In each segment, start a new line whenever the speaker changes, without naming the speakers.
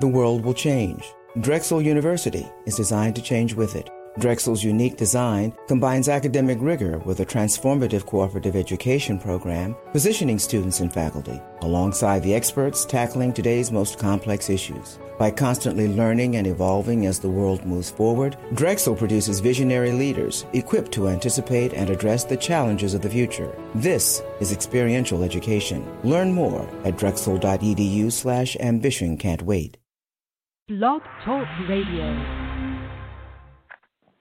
The world will change. Drexel University is designed to change with it. Drexel's unique design combines academic rigor with a transformative cooperative education program, positioning students and faculty alongside the experts tackling today's most complex issues. By constantly learning and evolving as the world moves forward, Drexel produces visionary leaders equipped to anticipate and address the challenges of the future. This is experiential education. Learn more at drexel.edu slash ambition can't wait.
Blog Talk Radio.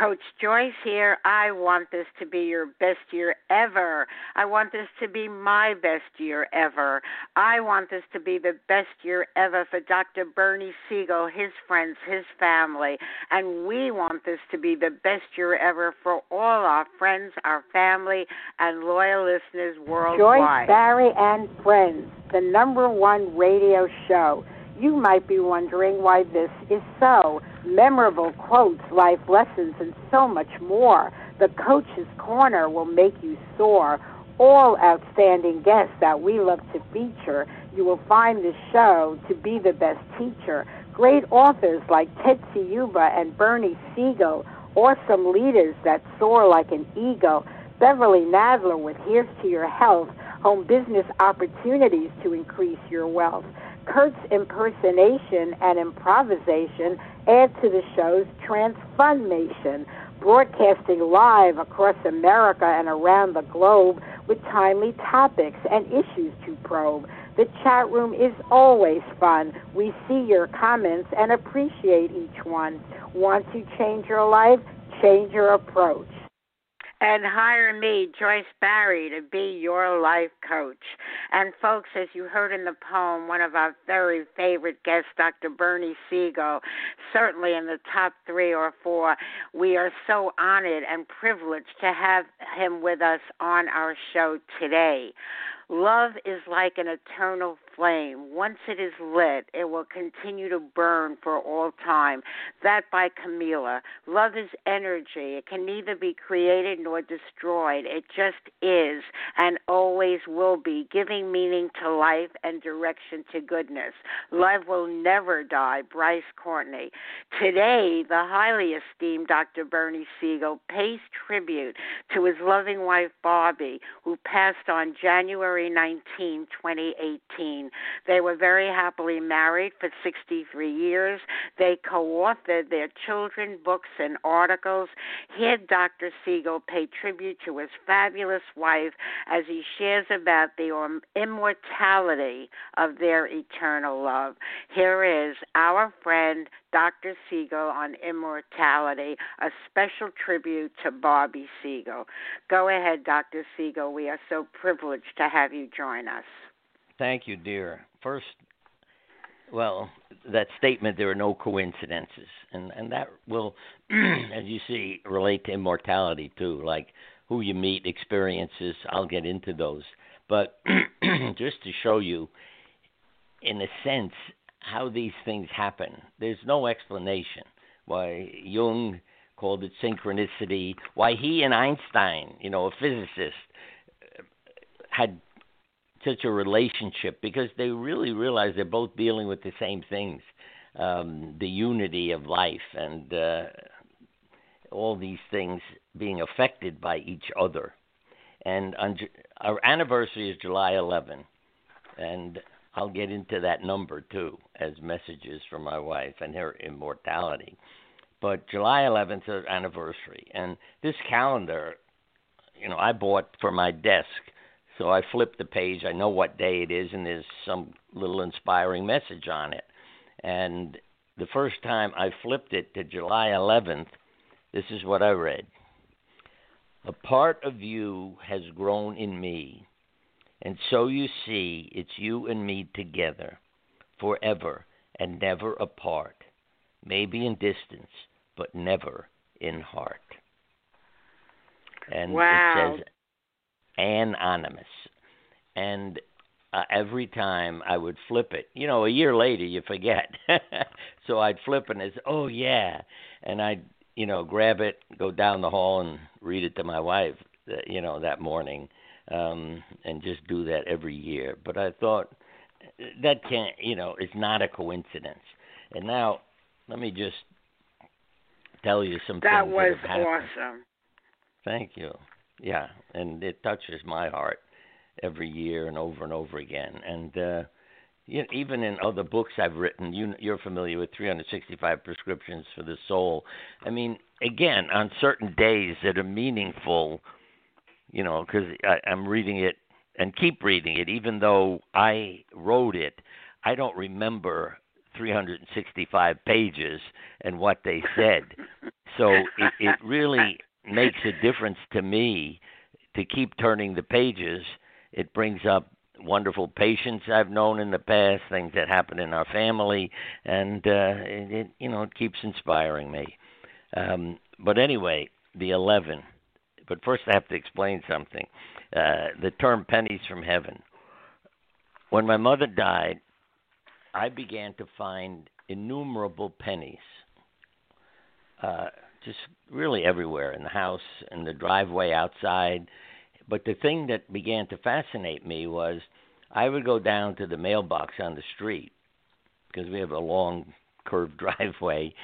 Coach Joyce here. I want this to be your best year ever. I want this to be my best year ever. I want this to be the best year ever for Dr. Bernie Siegel, his friends, his family. And we want this to be the best year ever for all our friends, our family, and loyal listeners worldwide.
Joyce Barrie and Friends, the number one radio show. You might be wondering why this is so memorable quotes, life lessons, and so much more. The Coach's Corner will make you soar. All outstanding guests that we love to feature. You will find the show to be the best teacher. Great authors like Tetsi Yuba and Bernie Siegel. Awesome leaders that soar like an eagle. Beverly Nadler with Here's to Your Health. Home business opportunities to increase your wealth. Kurt's impersonation and improvisation add to the show's transformation, broadcasting live across America and around the globe with timely topics and issues to probe. The chat room is always fun. We see your comments and appreciate each one. Want to change your life? Change your approach
and hire me, Joyce Barrie, to be your life coach. And folks, as you heard in the poem, one of our very favorite guests, Dr. Bernie Siegel, certainly in the top three or four, we are so honored and privileged to have him with us on our show today. Love is like an eternal flame. Once it is lit, it will continue to burn for all time. That by Kamila. Love is energy. It can neither be created nor destroyed. It just is and always will be, giving meaning to life and direction to goodness. Love will never die. Bryce Courtenay. Today, the highly esteemed Dr. Bernie Siegel pays tribute to his loving wife, Bobbie, who passed on January January 19, 2018. They were very happily married for 63 years. They co authored their children books and articles. Here, Dr. Siegel paid tribute to his fabulous wife as he shares about the um, immortality of their eternal love. Here is our friend, Dr. Siegel on immortality, a special tribute to Bobbie Siegel. Go ahead, Dr. Siegel. We are so privileged to have you join us.
Thank you, dear. First, well, that statement, there are no coincidences. And, and that will, as you see, relate to immortality too, like who you meet, experiences. I'll get into those. But just to show you, in a sense, how these things happen. There's no explanation why Jung called it synchronicity, why he and Einstein, you know, a physicist, had such a relationship because they really realized they're both dealing with the same things um, the unity of life and uh, all these things being affected by each other. And on, our anniversary is July 11, and I'll get into that number too as messages from my wife and her immortality. But July 11th is our anniversary, and this calendar you know I bought for my desk. So I flip the page. I know what day it is, and there's some little inspiring message on it. And the first time I flipped it to July 11th, this is what I read. A part of you has grown in me, and so you see it's you and me together, forever and never apart, maybe in distance, but never in heart. And
wow.
it says anonymous. And uh, every time I would flip it, you know, a year later you forget. so I'd flip it and it's, oh yeah, and I'd, you know, grab it, go down the hall and read it to my wife, uh, you know, that morning, um, and just do that every year. But I thought that can't, you know, it's not a coincidence. And now let me just tell you some
that was
that
awesome.
Thank you. Yeah, and it touches my heart every year and over and over again. And uh, you know, even in other books I've written, you, you're familiar with 365 prescriptions for the soul. I mean, again, on certain days that are meaningful, you know, because I'm reading it and keep reading it, even though I wrote it, I don't remember 365 pages and what they said. so it, it really makes a difference to me to keep turning the pages. It brings up wonderful patients I've known in the past, things that happen in our family, and uh, it, it you know it keeps inspiring me. Um, but anyway, the eleven. But first, I have to explain something. Uh, the term "pennies from heaven." When my mother died, I began to find innumerable pennies. Uh, just really everywhere in the house, in the driveway outside. But the thing that began to fascinate me was I would go down to the mailbox on the street because we have a long curved driveway,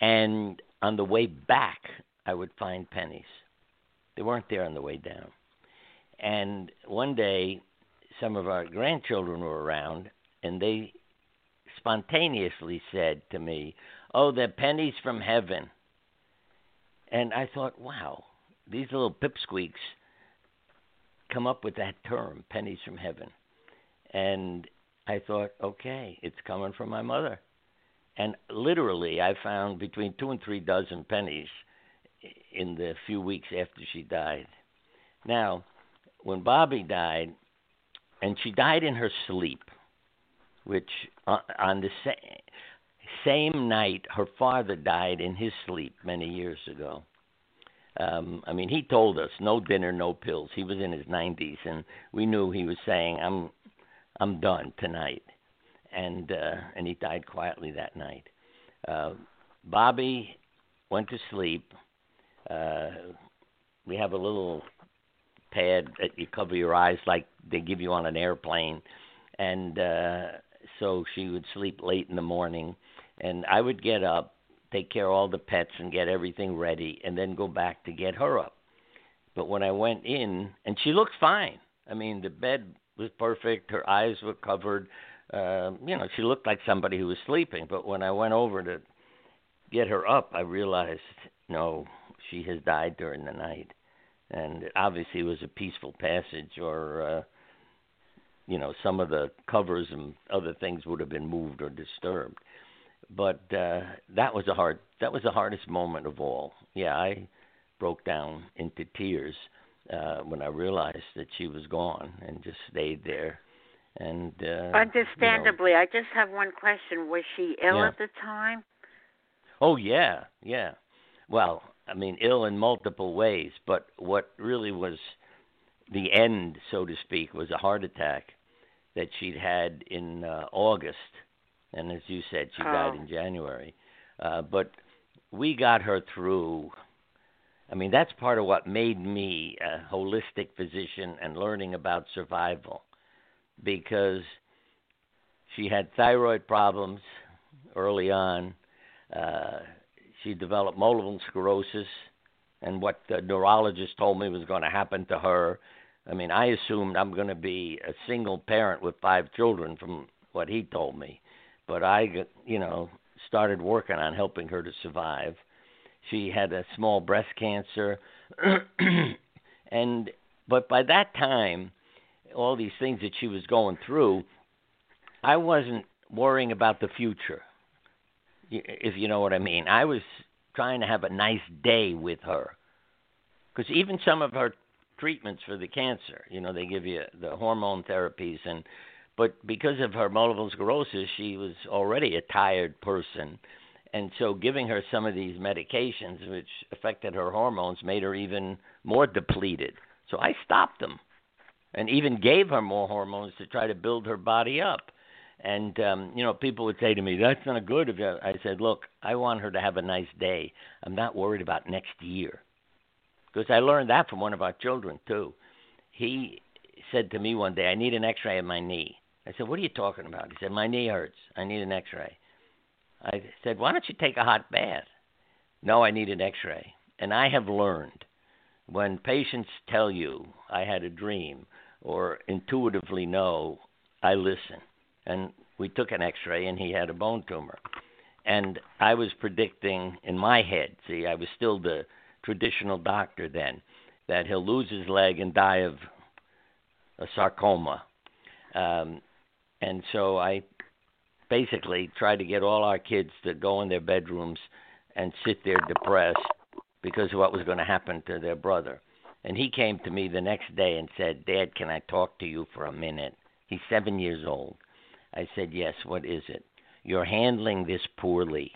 and on the way back, I would find pennies. They weren't there on the way down. And one day, some of our grandchildren were around, and they spontaneously said to me, Oh, they're pennies from heaven. And I thought, wow, these little pipsqueaks come up with that term, pennies from heaven. And I thought, okay, it's coming from my mother. And literally, I found between two and three dozen pennies in the few weeks after she died. Now, when Bobbie died, and she died in her sleep, which uh, on the same night her father died in his sleep many years ago. Um, I mean, he told us no dinner, no pills. He was in his 90s, and we knew he was saying, "I'm, I'm done tonight," and uh, and he died quietly that night. Uh, Bobbie went to sleep. Uh, we have a little pad that you cover your eyes like they give you on an airplane, and uh, so she would sleep late in the morning and I would get up, take care of all the pets, and get everything ready, and then go back to get her up. But when I went in, and she looked fine. I mean, the bed was perfect. Her eyes were covered. Uh, you know, she looked like somebody who was sleeping. But when I went over to get her up, I realized no, she has died during the night, and obviously it was a peaceful passage, or uh, you know, some of the covers and other things would have been moved or disturbed but uh, that was a hard that was the hardest moment of all. Yeah, I broke down into tears uh, when I realized that she was gone and just stayed there. And uh,
understandably,
you know,
I just have one question: Was she ill
yeah.
at the time?
Oh yeah, yeah. Well, I mean, ill in multiple ways, but what really was the end, so to speak, was a heart attack that she'd had in uh, August and as you said, she
oh.
died in January. Uh, but we got her through. I mean, that's part of what made me a holistic physician and learning about survival, because she had thyroid problems early on. Uh, she developed multiple sclerosis, and what the neurologist told me was going to happen to her. I mean, I assumed I'm going to be a single parent with five children from what he told me but I, you know, started working on helping her to survive. She had a small breast cancer, And but by that time, all these things that she was going through, I wasn't worrying about the future. If you know what I mean, I was trying to have a nice day with her. Because even some of her treatments for the cancer, you know, they give you the hormone therapies and but because of her multiple sclerosis, she was already a tired person. And so giving her some of these medications which affected her hormones made her even more depleted. So I stopped them and even gave her more hormones to try to build her body up. And um, you know, people would say to me, "That's not good." If I said, "Look, I want her to have a nice day. I'm not worried about next year." Because I learned that from one of our children too. He said to me one day, "I need an X-ray of my knee." I said, "What are you talking about?" He said, "My knee hurts. I need an X-ray." I said, "Why don't you take a hot bath?" No, I need an X-ray. And I have learned when patients tell you I had a dream or intuitively know, I listen. And we took an X-ray, and he had a bone tumor. And I was predicting in my head. See, I was still the traditional doctor then that he'll lose his leg and die of a sarcoma. Um, and so I basically tried to get all our kids to go in their bedrooms and sit there depressed because of what was going to happen to their brother. And he came to me the next day and said, Dad, can I talk to you for a minute? He's seven years old. I said, Yes, what is it? You're handling this poorly.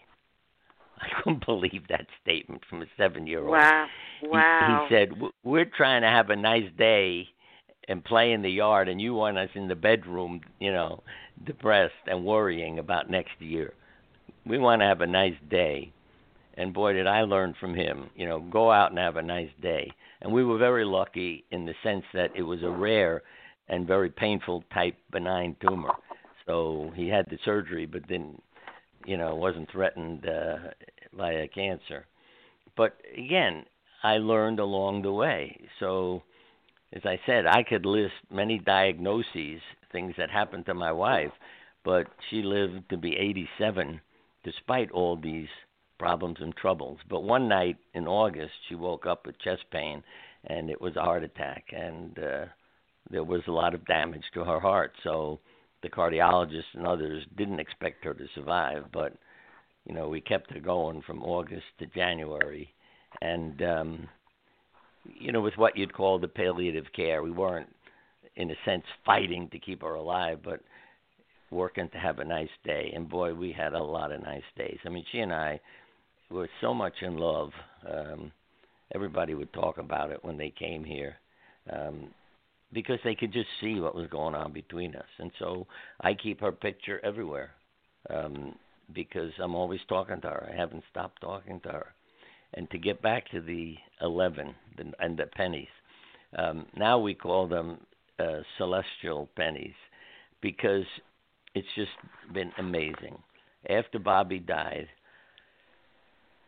I couldn't believe that statement from a seven year old.
Wow. Wow.
He, he said, We're trying to have a nice day and play in the yard, and you want us in the bedroom, you know, depressed and worrying about next year. We want to have a nice day. And boy, did I learn from him, you know, go out and have a nice day. And we were very lucky in the sense that it was a rare and very painful type benign tumor. So he had the surgery, but then, you know, wasn't threatened uh, by a cancer. But again, I learned along the way. So, as I said, I could list many diagnoses, things that happened to my wife, but she lived to be 87 despite all these problems and troubles. But one night in August, she woke up with chest pain, and it was a heart attack, and uh, there was a lot of damage to her heart. So the cardiologists and others didn't expect her to survive, but you know we kept her going from August to January, and um, you know with what you'd call the palliative care, we weren't in a sense fighting to keep her alive, but working to have a nice day. And boy, we had a lot of nice days. I mean, she and I were so much in love. Um, everybody would talk about it when they came here. Um, because they could just see what was going on between us. And so I keep her picture everywhere um, because I'm always talking to her. I haven't stopped talking to her. And to get back to the 11 the, and the pennies, um, now we call them uh, celestial pennies because it's just been amazing. After Bobbie died,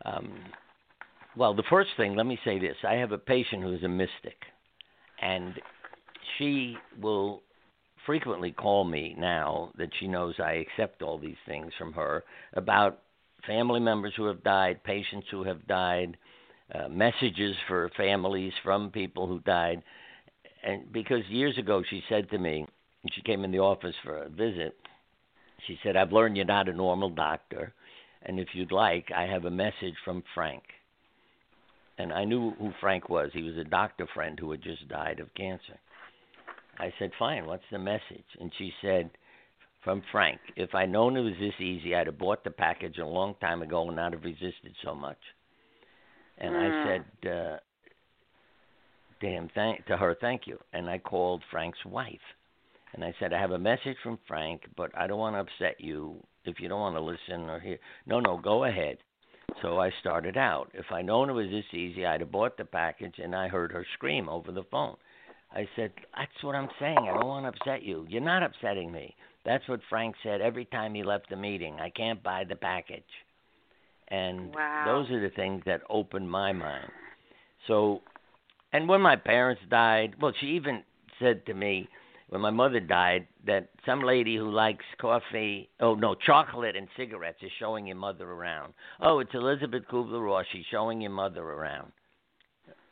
um, well, the first thing, let me say this I have a patient who's a mystic. And she will frequently call me now that she knows I accept all these things from her about family members who have died, patients who have died, uh, messages for families from people who died. And because years ago she said to me, and she came in the office for a visit, she said, I've learned you're not a normal doctor. And if you'd like, I have a message from Frank. And I knew who Frank was. He was a doctor friend who had just died of cancer. I said, Fine, what's the message? And she said, From Frank, if I'd known it was this easy, I'd have bought the package a long time ago and not have resisted so much. And mm. I said, uh, Damn, thank to her, thank you. And I called Frank's wife. And I said, I have a message from Frank, but I don't want to upset you if you don't want to listen or hear. No, no, go ahead. So I started out. If I'd known it was this easy, I'd have bought the package, and I heard her scream over the phone. I said, That's what I'm saying. I don't want to upset you. You're not upsetting me. That's what Frank said every time he left the meeting. I can't buy the package. And
wow.
those are the things that opened my mind. So, and when my parents died, well, she even said to me when my mother died that some lady who likes coffee, oh no, chocolate and cigarettes is showing your mother around. Oh, it's Elizabeth Kubler Ross. She's showing your mother around.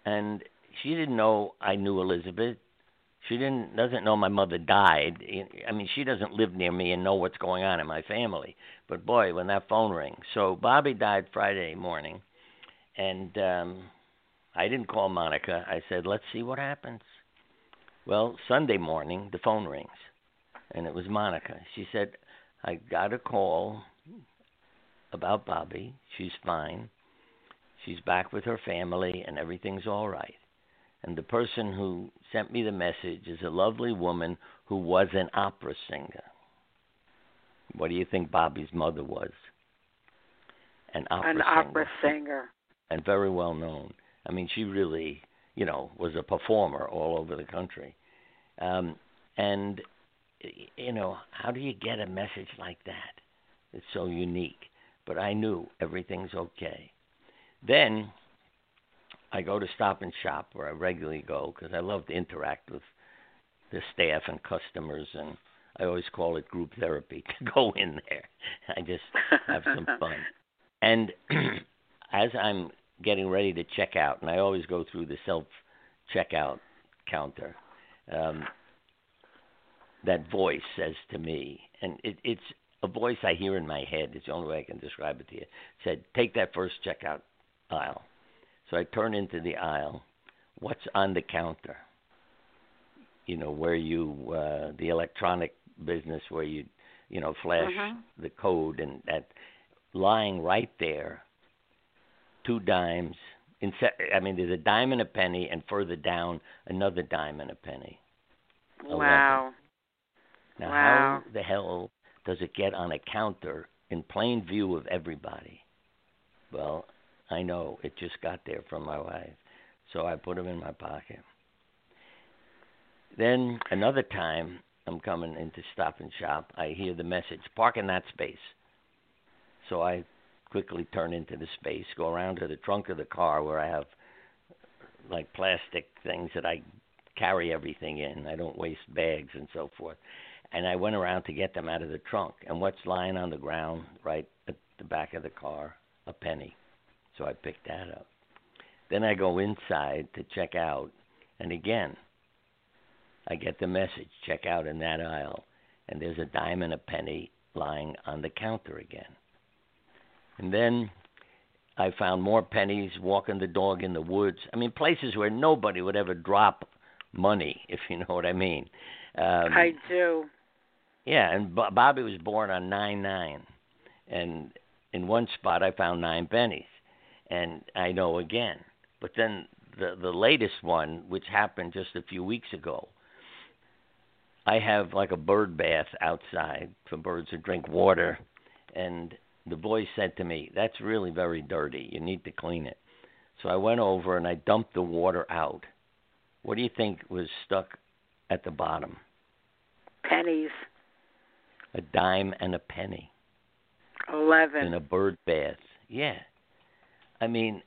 And she didn't know I knew Elizabeth. She didn't doesn't know my mother died. I mean, she doesn't live near me and know what's going on in my family. But boy, when that phone rings. So Bobbie died Friday morning, and um I didn't call Monica. I said, "Let's see what happens." Well, Sunday morning, the phone rings, and it was Monica. She said, "I got a call about Bobbie. She's fine. She's back with her family, and everything's all right." And the person who sent me the message is a lovely woman who was an opera singer. What do you think Bobbie's mother was? An opera
An
singer.
opera singer.
And very well known. I mean, she really, you know, was a performer all over the country. Um, and, you know, how do you get a message like that? It's so unique. But I knew everything's okay. Then I go to Stop and Shop where I regularly go because I love to interact with the staff and customers, and I always call it group therapy to go in there. I just have some fun. And as I'm getting ready to check out, and I always go through the self checkout counter, um, that voice says to me, and it, it's a voice I hear in my head. It's the only way I can describe it to you. It said, "Take that first checkout aisle." So I turn into the aisle. What's on the counter? You know, where you uh the electronic business where you you know flash
Mhm.
the code and that lying right there two dimes in I mean there's a dime and a penny and further down another dime and a penny.
Wow.
Now
Wow.
how the hell does it get on a counter in plain view of everybody? Well, I know it just got there from my wife. So I put them in my pocket. Then another time I'm coming into stop and shop, I hear the message, park in that space. So I quickly turn into the space, go around to the trunk of the car where I have like plastic things that I carry everything in. I don't waste bags and so forth. And I went around to get them out of the trunk. And what's lying on the ground right at the back of the car? A penny. So I picked that up. Then I go inside to check out. And again, I get the message check out in that aisle. And there's a dime and a penny lying on the counter again. And then I found more pennies walking the dog in the woods. I mean, places where nobody would ever drop money, if you know what I mean. Um,
I do.
yeah, and Bo- Bobbie was born on nine nine, and in one spot I found nine pennies, and I know again. But then the the latest one, which happened just a few weeks ago, I have like a bird bath outside for birds to drink water, and the boy said to me, "That's really very dirty. You need to clean it." So I went over and I dumped the water out. What do you think was stuck at the bottom?
Pennies.
A dime and a penny
Eleven.
in a bird bath. Yeah. I mean,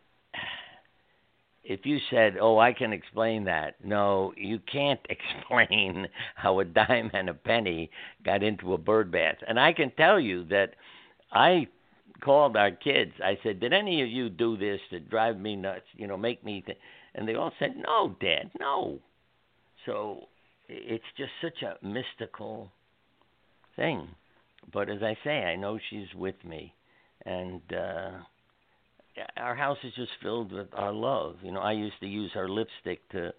if you said, "Oh, I can explain that," no, you can't explain how a dime and a penny got into a bird bath. And I can tell you that I called our kids. I said, "Did any of you do this to drive me nuts? You know, make me?" Th-? And they all said, "No, Dad, no." So it's just such a mystical thing. But as I say, I know she's with me, and uh our house is just filled with our love. You know, I used to use her lipstick to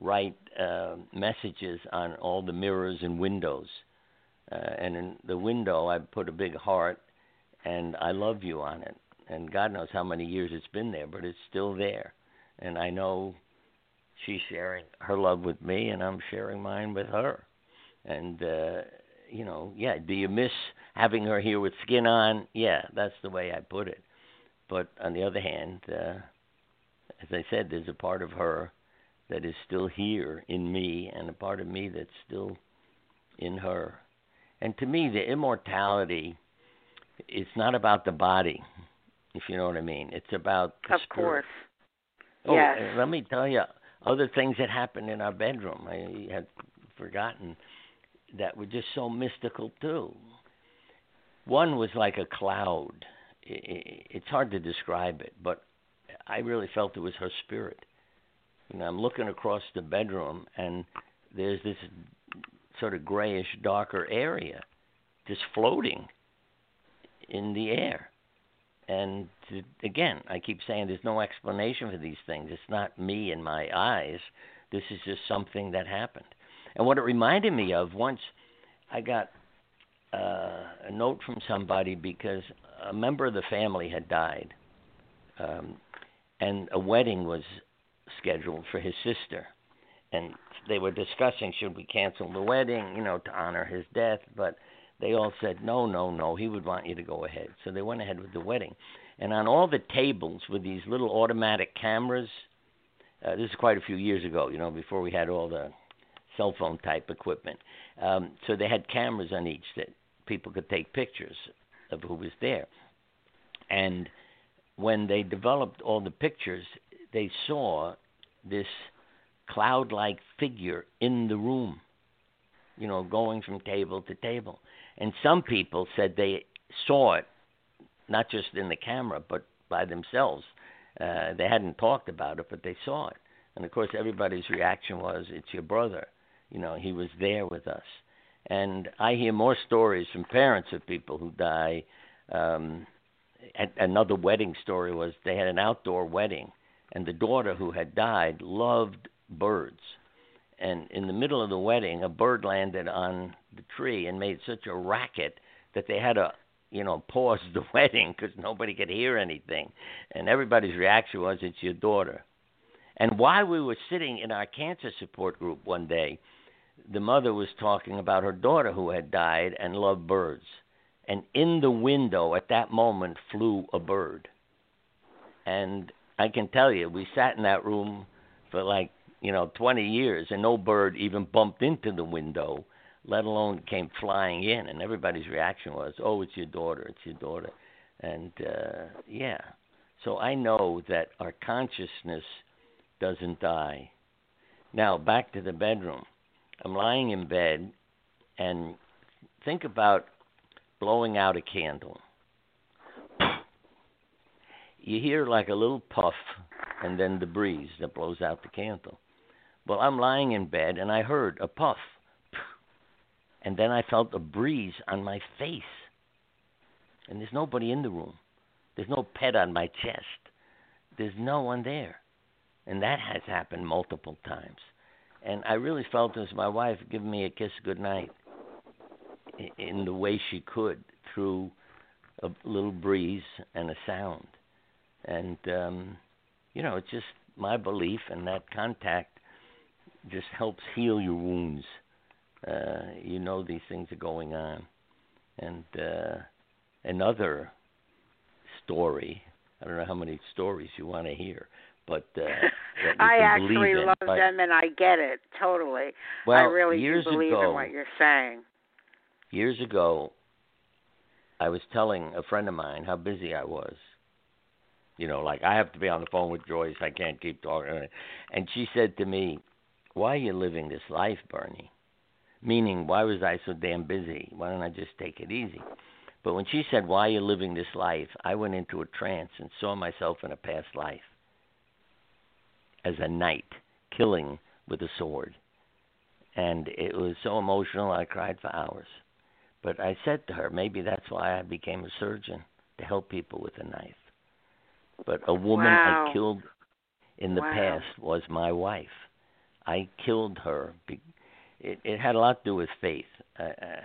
write uh, messages on all the mirrors and windows. Uh, and in the window, I put a big heart and I love you on it. And God knows how many years it's been there, but it's still there. And I know she's sharing her love with me, and I'm sharing mine with her. And, uh, you know, yeah, do you miss having her here with skin on? Yeah, that's the way I put it. But on the other hand, uh, as I said, there's a part of her that is still here in me, and a part of me that's still in her. And to me, the immortality, it's not about the body, if you know what I mean. It's about the
of
spirit.
course.
Oh,
Yes.
let me tell you other things that happened in our bedroom. I had forgotten that were just so mystical too. One was like a cloud. I- I- It's hard to describe it, but I really felt it was her spirit. You know, I'm looking across the bedroom, and there's this sort of grayish, darker area just floating in the air. And to, again, I keep saying there's no explanation for these things. It's not me and my eyes. This is just something that happened. And what it reminded me of once I got uh, a note from somebody because a member of the family had died, um, and a wedding was scheduled for his sister, and they were discussing should we cancel the wedding, you know, to honor his death, but they all said no, no, no. He would want you to go ahead, so they went ahead with the wedding. And on all the tables with these little automatic cameras, uh, this is quite a few years ago, you know, before we had all the cell phone type equipment. Um, so they had cameras on each that people could take pictures of who was there. And when they developed all the pictures, they saw this cloud like figure in the room, you know, going from table to table. And some people said they saw it, not just in the camera, but by themselves. Uh, they hadn't talked about it, but they saw it. And of course, everybody's reaction was, "It's your brother." You know, he was there with us. And I hear more stories from parents of people who die. Um, another wedding story was they had an outdoor wedding, and the daughter who had died loved birds. And in the middle of the wedding, a bird landed on the tree and made such a racket that they had to, you know, pause the wedding because nobody could hear anything. And everybody's reaction was, "It's your daughter." And while we were sitting in our cancer support group one day, the mother was talking about her daughter who had died and loved birds. And in the window at that moment flew a bird. And I can tell you, we sat in that room for like, you know, 20 years and no bird even bumped into the window, let alone came flying in. And everybody's reaction was, oh, it's your daughter, it's your daughter. And uh, yeah, so I know that our consciousness doesn't die. Now, back to the bedroom. I'm lying in bed and think about blowing out a candle. You hear like a little puff and then the breeze that blows out the candle. Well, I'm lying in bed and I heard a puff. And then I felt a breeze on my face. And there's nobody in the room. There's no pet on my chest. There's no one there. And that has happened multiple times and I really felt as my wife giving me a kiss goodnight in the way she could through a little breeze and a sound. And um you know, it's just my belief and that contact just helps heal your wounds. Uh you know these things are going on. And uh another story, I don't know how many stories you want to hear, but uh,
I actually love them, and I get it totally.
Well,
I really do believe
ago,
in what you're saying.
Years ago, I was telling a friend of mine how busy I was. You know, like I have to be on the phone with Joyce. I can't keep talking. And she said to me, "Why are you living this life, Bernie?" Meaning, why was I so damn busy? Why don't I just take it easy? But when she said, "Why are you living this life?" I went into a trance and saw myself in a past life as a knight killing with a sword. And it was so emotional, I cried for hours. But I said to her, maybe that's why I became a surgeon, to help people with a knife. But a woman
wow.
I killed in the
wow.
past was my wife. I killed her. It, it had a lot to do with faith. Uh, uh,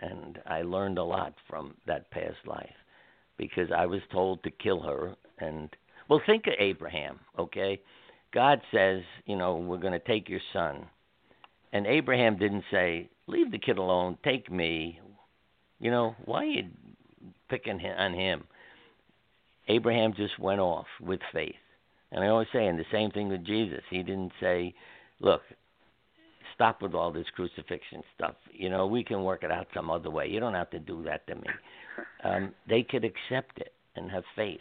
and I learned a lot from that past life because I was told to kill her. And, well, think of Abraham, okay? God says, you know, we're going to take your son. And Abraham didn't say, leave the kid alone, take me. You know, why are you picking on him? Abraham just went off with faith. And I always say, and the same thing with Jesus. He didn't say, look, stop with all this crucifixion stuff. You know, we can work it out some other way. You don't have to do that to me. Um, they could accept it and have faith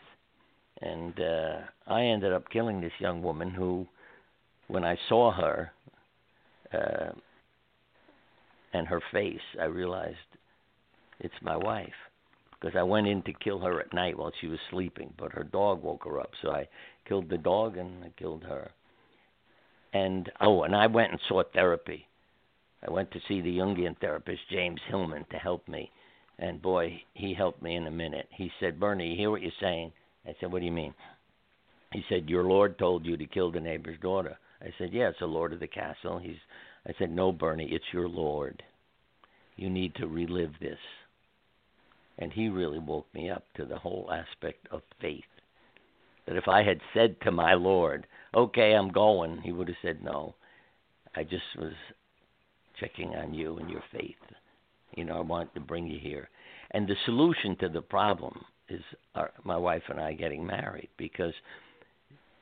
and uh, I ended up killing this young woman who, when I saw her uh, and her face, I realized it's my wife because I went in to kill her at night while she was sleeping, but her dog woke her up, so I killed the dog and I killed her. and oh, and I went and sought therapy. I went to see the Jungian therapist James Hillman to help me, and boy, he helped me in a minute. He said, "Bernie, you hear what you're saying?" I said, "What do you mean?" He said, "Your Lord told you to kill the neighbor's daughter." I said, "Yeah, it's the Lord of the castle." He's I said, "No, Bernie, it's your Lord. You need to relive this." And he really woke me up to the whole aspect of faith. That if I had said to my Lord, "Okay, I'm going," he would have said, "No. I just was checking on you and your faith. You know, I wanted to bring you here." And the solution to the problem is our, my wife and I getting married because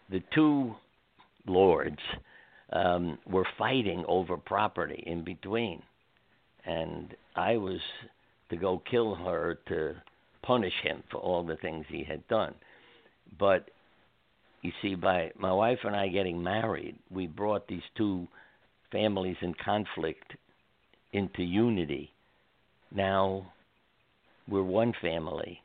the two lords um, were fighting over property in between, and I was to go kill her to punish him for all the things he had done. But you see, by my wife and I getting married, we brought these two families in conflict into unity. Now we're one family,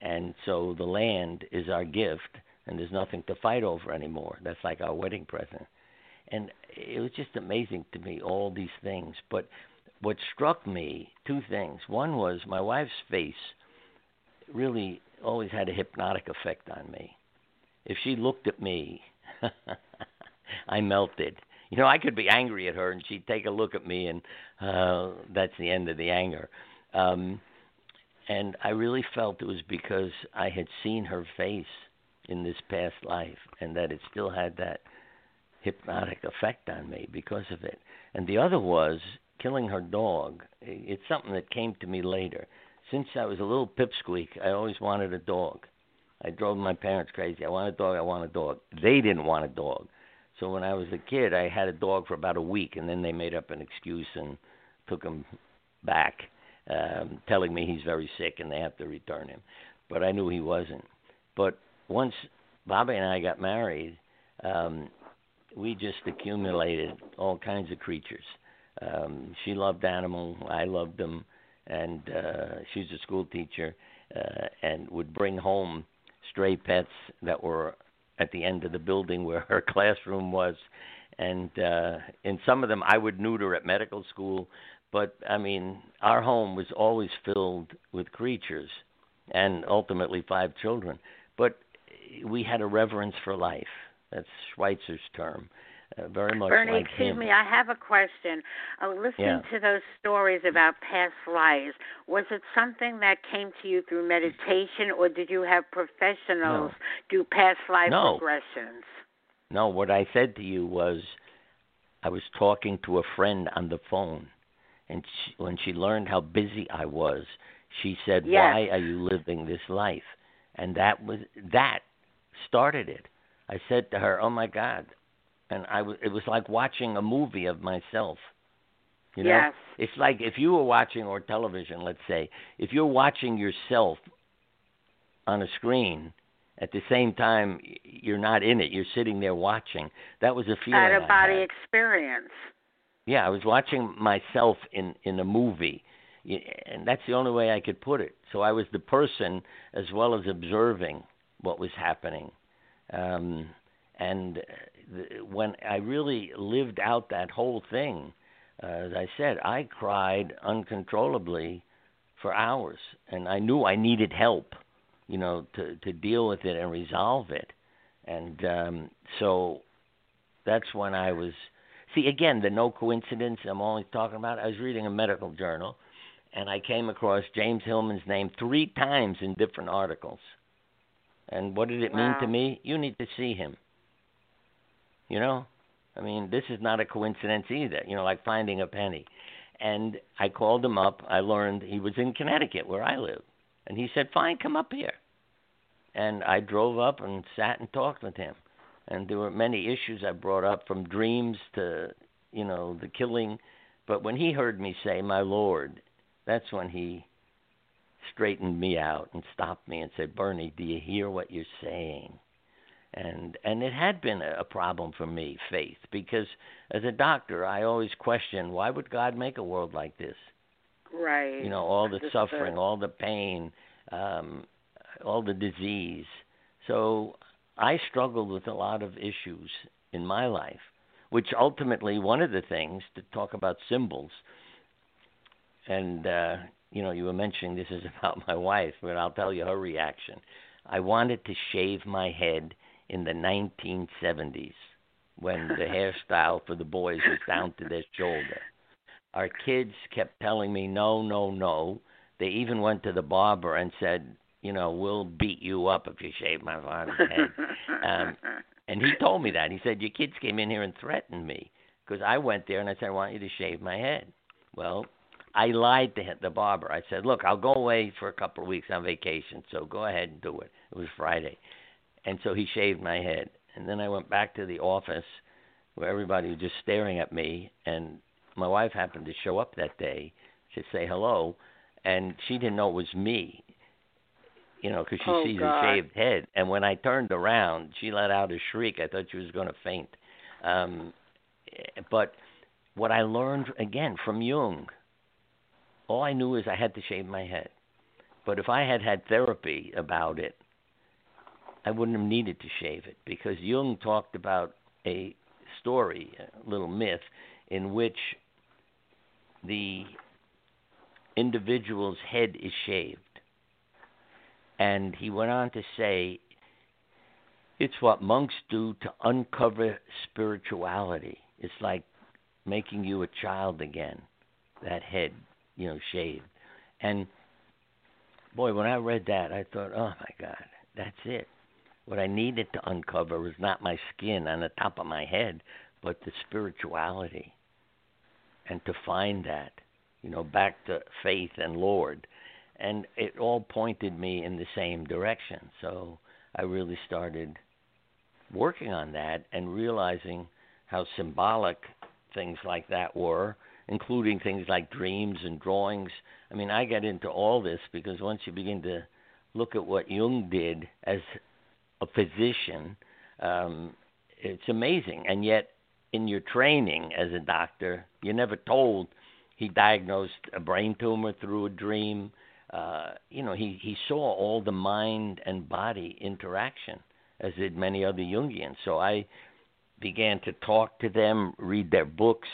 and so the land is our gift, and there's nothing to fight over anymore. That's like our wedding present. And it was just amazing to me, all these things. But what struck me, two things. One was my wife's face really always had a hypnotic effect on me. If she looked at me, I melted. You know, I could be angry at her and she'd take a look at me and uh that's the end of the anger. Um and I really felt it was because I had seen her face in this past life and that it still had that hypnotic effect on me because of it. And the other was killing her dog. It's something that came to me later. Since I was a little pipsqueak, I always wanted a dog. I drove my parents crazy. I want a dog. I want a dog. They didn't want a dog. So when I was a kid, I had a dog for about a week, and then they made up an excuse and took him back um, telling me he's very sick and they have to return him. But I knew he wasn't. But once Bobbie and I got married, um, we just accumulated all kinds of creatures. Um, she loved animals, I loved them, and uh, she's a school teacher uh, and would bring home stray pets that were at the end of the building where her classroom was. And uh, in some of them, I would neuter at medical school but I mean, our home was always filled with creatures, and ultimately five children. But we had a reverence for life. That's Schweitzer's term. Uh, very much
Bernie,
like
excuse
him.
me, I have a question. Uh, listening
Yeah.
to those stories about past lives, was it something that came to you through meditation, or did you have professionals do past life
No.
regressions?
No, what I said to you was, I was talking to a friend on the phone, and she, when she learned how busy I was, she said,
Yes.
"Why are you living this life?" And that was that started it. I said to her, "Oh my God," and I was. It was like watching a movie of myself. You know,
Yes.
it's like if you were watching or television, let's say, if you're watching yourself on a screen at the same time you're not in it, you're sitting there watching. That was a feeling.
Out of body experience.
Yeah, I was watching myself in in a movie, and that's the only way I could put it. So I was the person as well as observing what was happening. Um, and uh, the, when I really lived out that whole thing, uh, as I said, I cried uncontrollably for hours, and I knew I needed help, you know, to to deal with it and resolve it. And um, so that's when I was see again the no coincidence I'm always talking about. I was reading a medical journal, and I came across James Hillman's name three times in different articles. And what did it mean to me? You need to see him. You know, I mean, this is not a coincidence either. You know, like finding a penny. And I called him up. I learned he was in Connecticut, where I live, and he said, "Fine, come up here." And I drove up and sat and talked with him. And there were many issues I brought up, from dreams to, you know, the killing. But when he heard me say, "My Lord," that's when he straightened me out and stopped me and said, "Bernie, do you hear what you're saying?" And and it had been a, problem for me, faith, because as a doctor, I always questioned why would God make a world like this?
Right.
You know, all the
Understood.
suffering, all the pain, um, all the disease. So I struggled with a lot of issues in my life. which ultimately one of the things to talk about symbols, and uh, you know, you were mentioning this is about my wife, but I'll tell you her reaction. I wanted to shave my head in the 1970s when the hairstyle for the boys was down to their shoulder. Our kids kept telling me no, no, no. They even went to the barber and said, you know, we'll beat you up if you shave my father's head. um, and he told me that. He said, your kids came in here and threatened me because I went there and I said, I want you to shave my head. Well, I lied to the barber. I said, look, I'll go away for a couple of weeks on vacation, so go ahead and do it. It was Friday. And so he shaved my head. And then I went back to the office where everybody was just staring at me. And my wife happened to show up that day to say hello. And she didn't know it was me, you know, because she
oh,
sees
God.
a shaved head. And when I turned around, she let out a shriek. I thought she was going to faint. Um, but what I learned, again, from Jung, all I knew is I had to shave my head. But if I had had therapy about it, I wouldn't have needed to shave it because Jung talked about a story, a little myth, in which the individual's head is shaved. And he went on to say, it's what monks do to uncover spirituality. It's like making you a child again, that head, you know, shaved. And boy, when I read that, I thought, oh my God, that's it. What I needed to uncover was not my skin on the top of my head, but the spirituality. And to find that, you know, back to faith and Lord. And it all pointed me in the same direction. So I really started working on that and realizing how symbolic things like that were, including things like dreams and drawings. I mean, I got into all this because once you begin to look at what Jung did as a physician, um, it's amazing. And yet, in your training as a doctor, you're never told he diagnosed a brain tumor through a dream. Uh, you know, he, he saw all the mind and body interaction, as did many other Jungians. So I began to talk to them, read their books,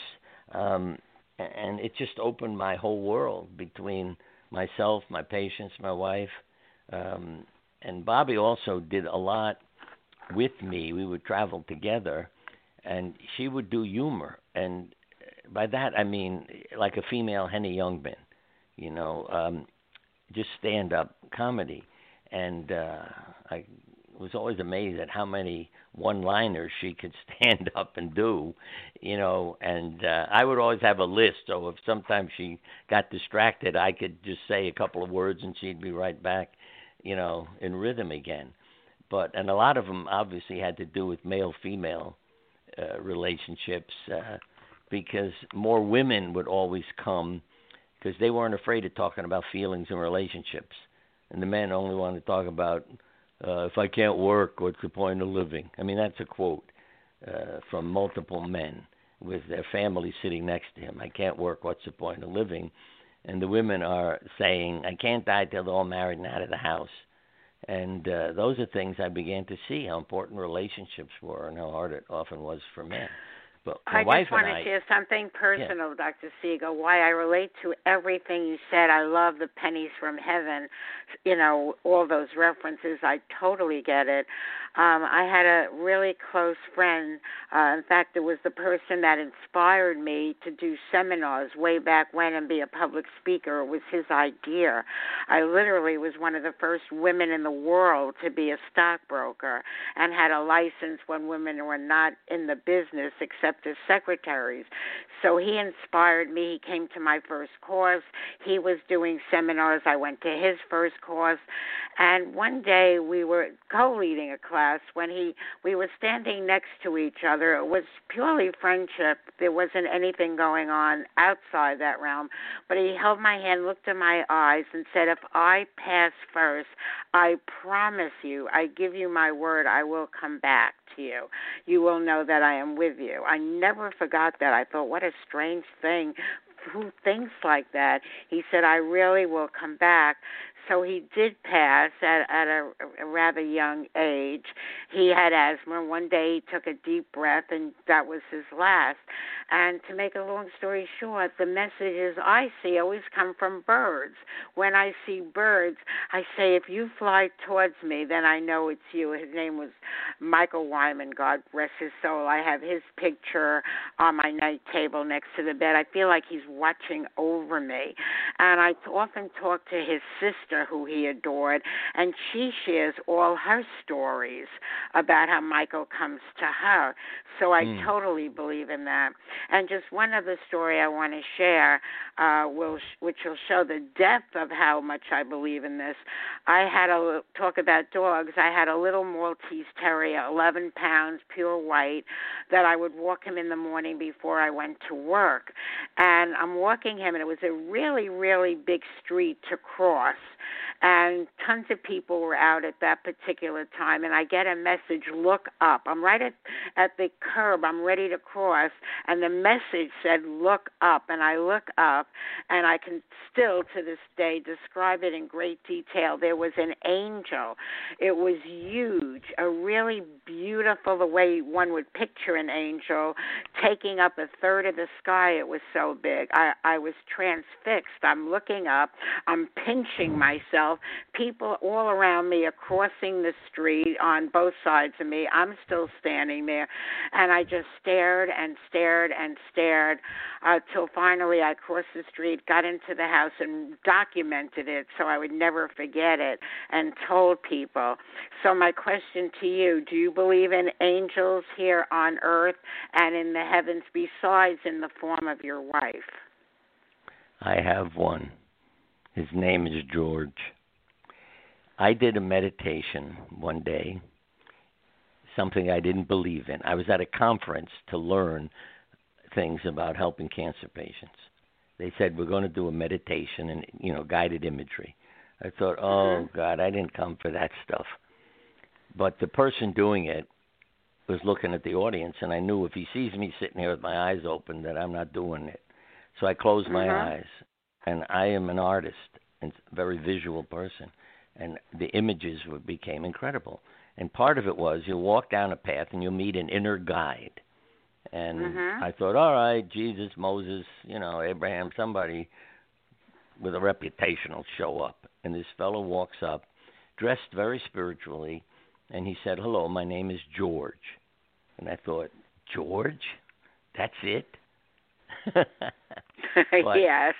um, and it just opened my whole world between myself, my patients, my wife. Um, and Bobbie also did a lot with me. We would travel together, and she would do humor, and by that I mean like a female Henny Youngman, you know, um, just stand up comedy. And uh, I was always amazed at how many one-liners she could stand up and do, you know. And uh, I would always have a list, so if sometimes she got distracted, I could just say a couple of words and she'd be right back you know, in rhythm again. But and a lot of them obviously had to do with male female uh, relationships uh, because more women would always come because they weren't afraid of talking about feelings and relationships, and the men only wanted to talk about uh, if I can't work, what's the point of living? I mean, that's a quote uh, from multiple men with their family sitting next to him. I can't work, what's the point of living? and the women are saying, "I can't die till they're all married and out of the house." And uh, those are things I began to see how important relationships were and how hard it often was for men. My
I just want
and
to share something personal, Dr. Siegel, why I relate to everything you said. I love the pennies from heaven, you know, all those references. I totally get it. Um, I had a really close friend. Uh, in fact, it was the person that inspired me to do seminars way back when and be a public speaker. It was his idea. I literally was one of the first women in the world to be a stockbroker and had a license when women were not in the business except as secretaries. So he inspired me. He came to my first course. He was doing seminars. I went to his first course. And one day we were co-leading a class when he we were standing next to each other. It was purely friendship. There wasn't anything going on outside that realm. But he held my hand, looked in my eyes, and said, "If I pass first, I promise you, I give you my word, I will come back to you. You will know that I am with you." I never forgot that. I thought, what a strange thing who thinks like that. He said, I really will come back. So he did pass at at a, a rather young age. He had asthma. One day he took a deep breath, and that was his last. And to make a long story short, the messages I see always come from birds. When I see birds, I say, if you fly towards me, then I know it's you. His name was Michael Wyman, God rest his soul. I have his picture on my night table next to the bed. I feel like he's watching over me. And I often talk to his sister, who he adored, and she shares all her stories about how Michael comes to her. So I mm. totally believe in that. And just one other story I want to share, uh, will which will show the depth of how much I believe in this. I had a talk about dogs. I had a little Maltese Terrier, 11 pounds, pure white, that I would walk him in the morning before I went to work. And I'm walking him, and it was a really, really big street to cross and tons of people were out at that particular time and I get a message look up. I'm right at at the curb. I'm ready to cross and the message said look up and I look up and I can still to this day describe it in great detail. There was an angel. It was huge a really beautiful the way one would picture an angel taking up a third of the sky. It was so big. I I was transfixed. I'm looking up. I'm pinching myself myself. People all around me are crossing the street on both sides of me. I'm still standing there. And I just stared and stared and stared uh, till finally I crossed the street, got into the house, and documented it so I would never forget it and told people. So, my question to you do you believe in angels here on earth and in the heavens besides in the form of your wife?
I have one. His name is George. I did a meditation one day, something I didn't believe in. I was at a conference to learn things about helping cancer patients. They said we're going to do a meditation and you know guided imagery. I thought, oh mm-hmm. God, I didn't come for that stuff. But the person doing it was looking at the audience, and I knew if he sees me sitting here with my eyes open that I'm not doing it. So I closed my mm-hmm. eyes, and I am an artist and very visual person and the images became incredible. And part of it was you walk down a path and you meet an inner guide. And
mm-hmm.
I thought, all right, Jesus, Moses, you know, Abraham, somebody with a reputation will show up. And this fellow walks up, dressed very spiritually, and he said, "Hello, my name is George." And I thought, George, that's it.
yes.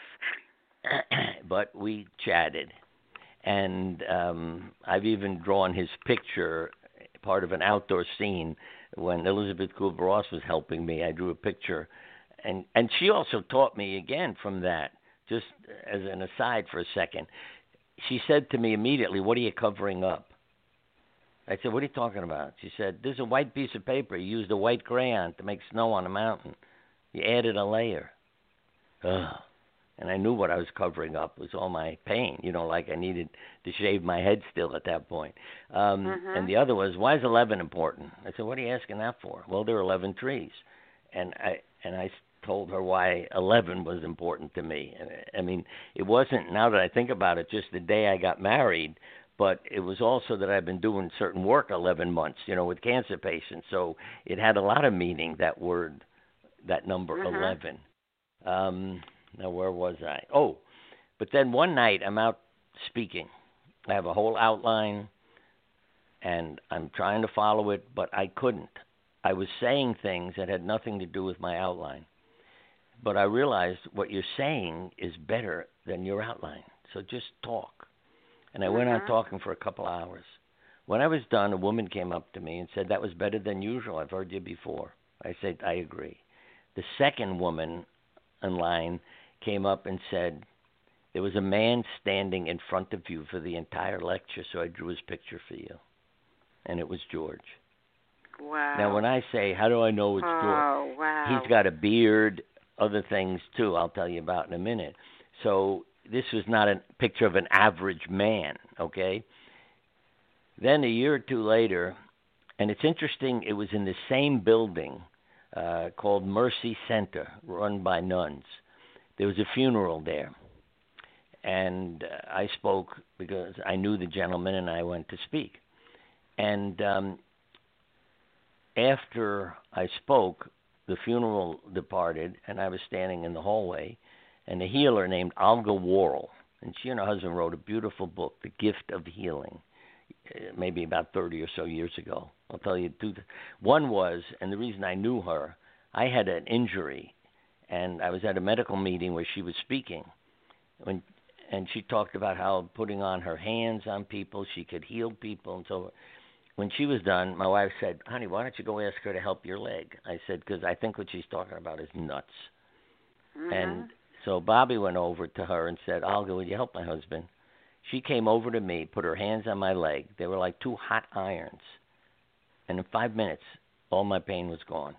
but we chatted, and um, I've even drawn his picture, part of an outdoor scene when Elisabeth Kubler-Ross was helping me. I drew a picture, and and she also taught me again from that. Just as an aside for a second, she said to me immediately, "What are you covering up?" I said, "What are you talking about?" She said, "There's a white piece of paper. You used a white crayon to make snow on a mountain. You added a layer." Ugh and I knew what I was covering up was all my pain. You know, like I needed to shave my head still at that point. Um,
mm-hmm.
And the other was, why is eleven important? I said, what are you asking that for? Well, there are eleven trees, and I and I told her why eleven was important to me. And I mean, it wasn't. Now that I think about it, just the day I got married. But it was also that I've been doing certain work 11 months, you know, with cancer patients. So it had a lot of meaning, that word, that number
mm-hmm.
11. Um, now, where was I? Oh, but then one night I'm out speaking. I have a whole outline and I'm trying to follow it, but I couldn't. I was saying things that had nothing to do with my outline. But I realized what you're saying is better than your outline. So just talk. And I went on
Mhm.
talking for a couple hours. When I was done, a woman came up to me and said, That was better than usual. I've heard you before. I said, I agree. The second woman in line came up and said, There was a man standing in front of you for the entire lecture, so I drew his picture for you. And it was George.
Wow.
Now, when I say, How do I know it's
oh,
George?
wow.
He's got a beard, other things too, I'll tell you about in a minute. So, this was not a picture of an average man, okay? Then, a year or two later, and it's interesting, it was in the same building uh, called Mercy Center, run by nuns there was a funeral there. and uh, I spoke because I knew the gentleman, and I went to speak. And um, after I spoke, the funeral departed, and I was standing in the hallway, and a healer named Olga Worrall, and she and her husband wrote a beautiful book, The Gift of Healing, uh, maybe about 30 or so years ago. I'll tell you two. One was, and the reason I knew her, I had an injury, and I was at a medical meeting where she was speaking, when and she talked about how putting on her hands on people, she could heal people, and so when she was done, my wife said, "Honey, why don't you go ask her to help your leg?" I said, "Because I think what she's talking about is nuts."
Mm-hmm.
And so Bobbie went over to her and said, "Olga, would you help my husband?" She came over to me, put her hands on my leg. They were like two hot irons, and in five minutes, all my pain was gone.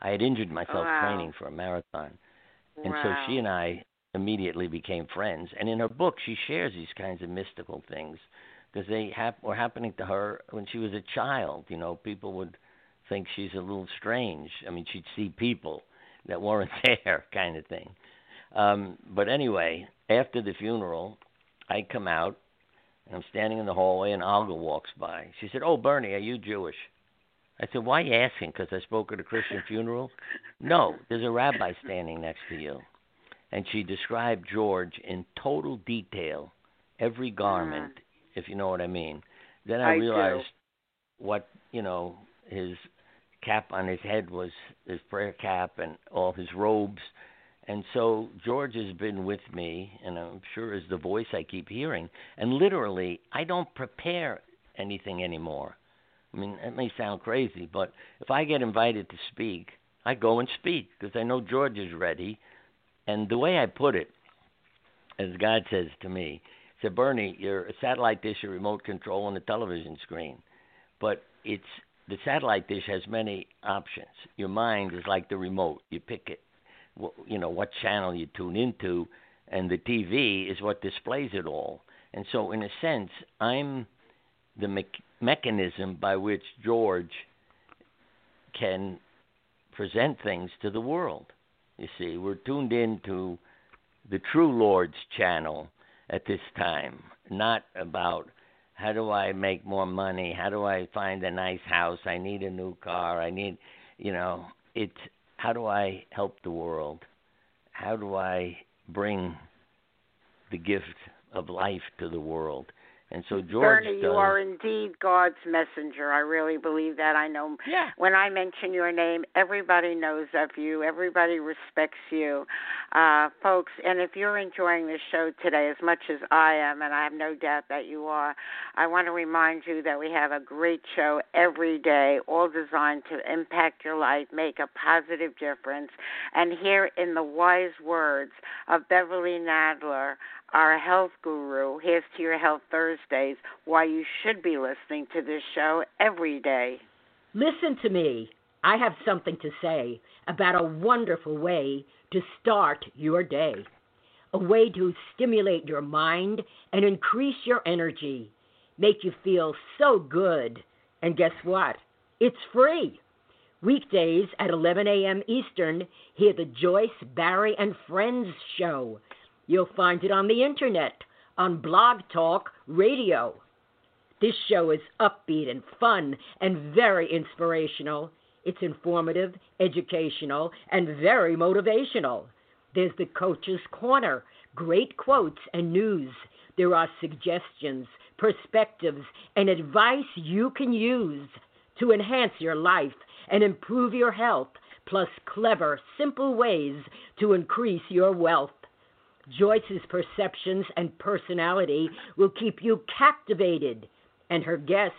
I had injured myself
Wow.
training for a marathon, and
wow.
so she and I immediately became friends. And in her book, she shares these kinds of mystical things because they hap- were happening to her when she was a child. You know, people would think she's a little strange. I mean, she'd see people that weren't there, kind of thing. Um, but anyway, after the funeral, I come out and I'm standing in the hallway, and Olga walks by. She said, "Oh, Bernie, are you Jewish?" I said, "Why are you asking? Because I spoke at a Christian funeral?" No, there's a rabbi standing next to you. And she described George in total detail, every ah. garment, if you know what I mean. Then I,
I do.
realized what, you know, his cap on his head was his prayer cap and all his robes. And so George has been with me, and I'm sure is the voice I keep hearing. And literally, I don't prepare anything anymore. I mean, that may sound crazy, but if I get invited to speak, I go and speak because I know George is ready. And the way I put it, as God says to me, said, Bernie, you're a satellite dish, a remote control, and a television screen. But it's the satellite dish has many options. Your mind is like the remote. You pick it, you know, what channel you tune into, and the TV is what displays it all. And so, in a sense, I'm the me- mechanism by which George can present things to the world. You see, we're tuned into the true Lord's channel at this time, not about how do I make more money, how do I find a nice house, I need a new car, I need, you know, it's how do I help the world? How do I bring the gift of life to the world? And so George
Bernie, you are indeed God's messenger. I really believe that. I know
yeah.
when I mention your name, everybody knows of you. Everybody respects you, uh, folks. And if you're enjoying this show today as much as I am, and I have no doubt that you are, I want to remind you that we have a great show every day, all designed to impact your life, make a positive difference. And here in the wise words of Beverly Nadler, our health guru, here's to your health Thursdays, why you should be listening to this show every day.
Listen to me. I have something to say about a wonderful way to start your day. A way to stimulate your mind and increase your energy, make you feel so good. And guess what? It's free. Weekdays at 11 a.m. Eastern, hear the Joyce, Barrie, and Friends show. You'll find it on the internet, on Blog Talk Radio. This show is upbeat and fun and very inspirational. It's informative, educational, and very motivational. There's the Coach's Corner, great quotes and news. There are suggestions, perspectives, and advice you can use to enhance your life and improve your health, plus clever, simple ways to increase your wealth. Joyce's perceptions and personality will keep you captivated, and her guests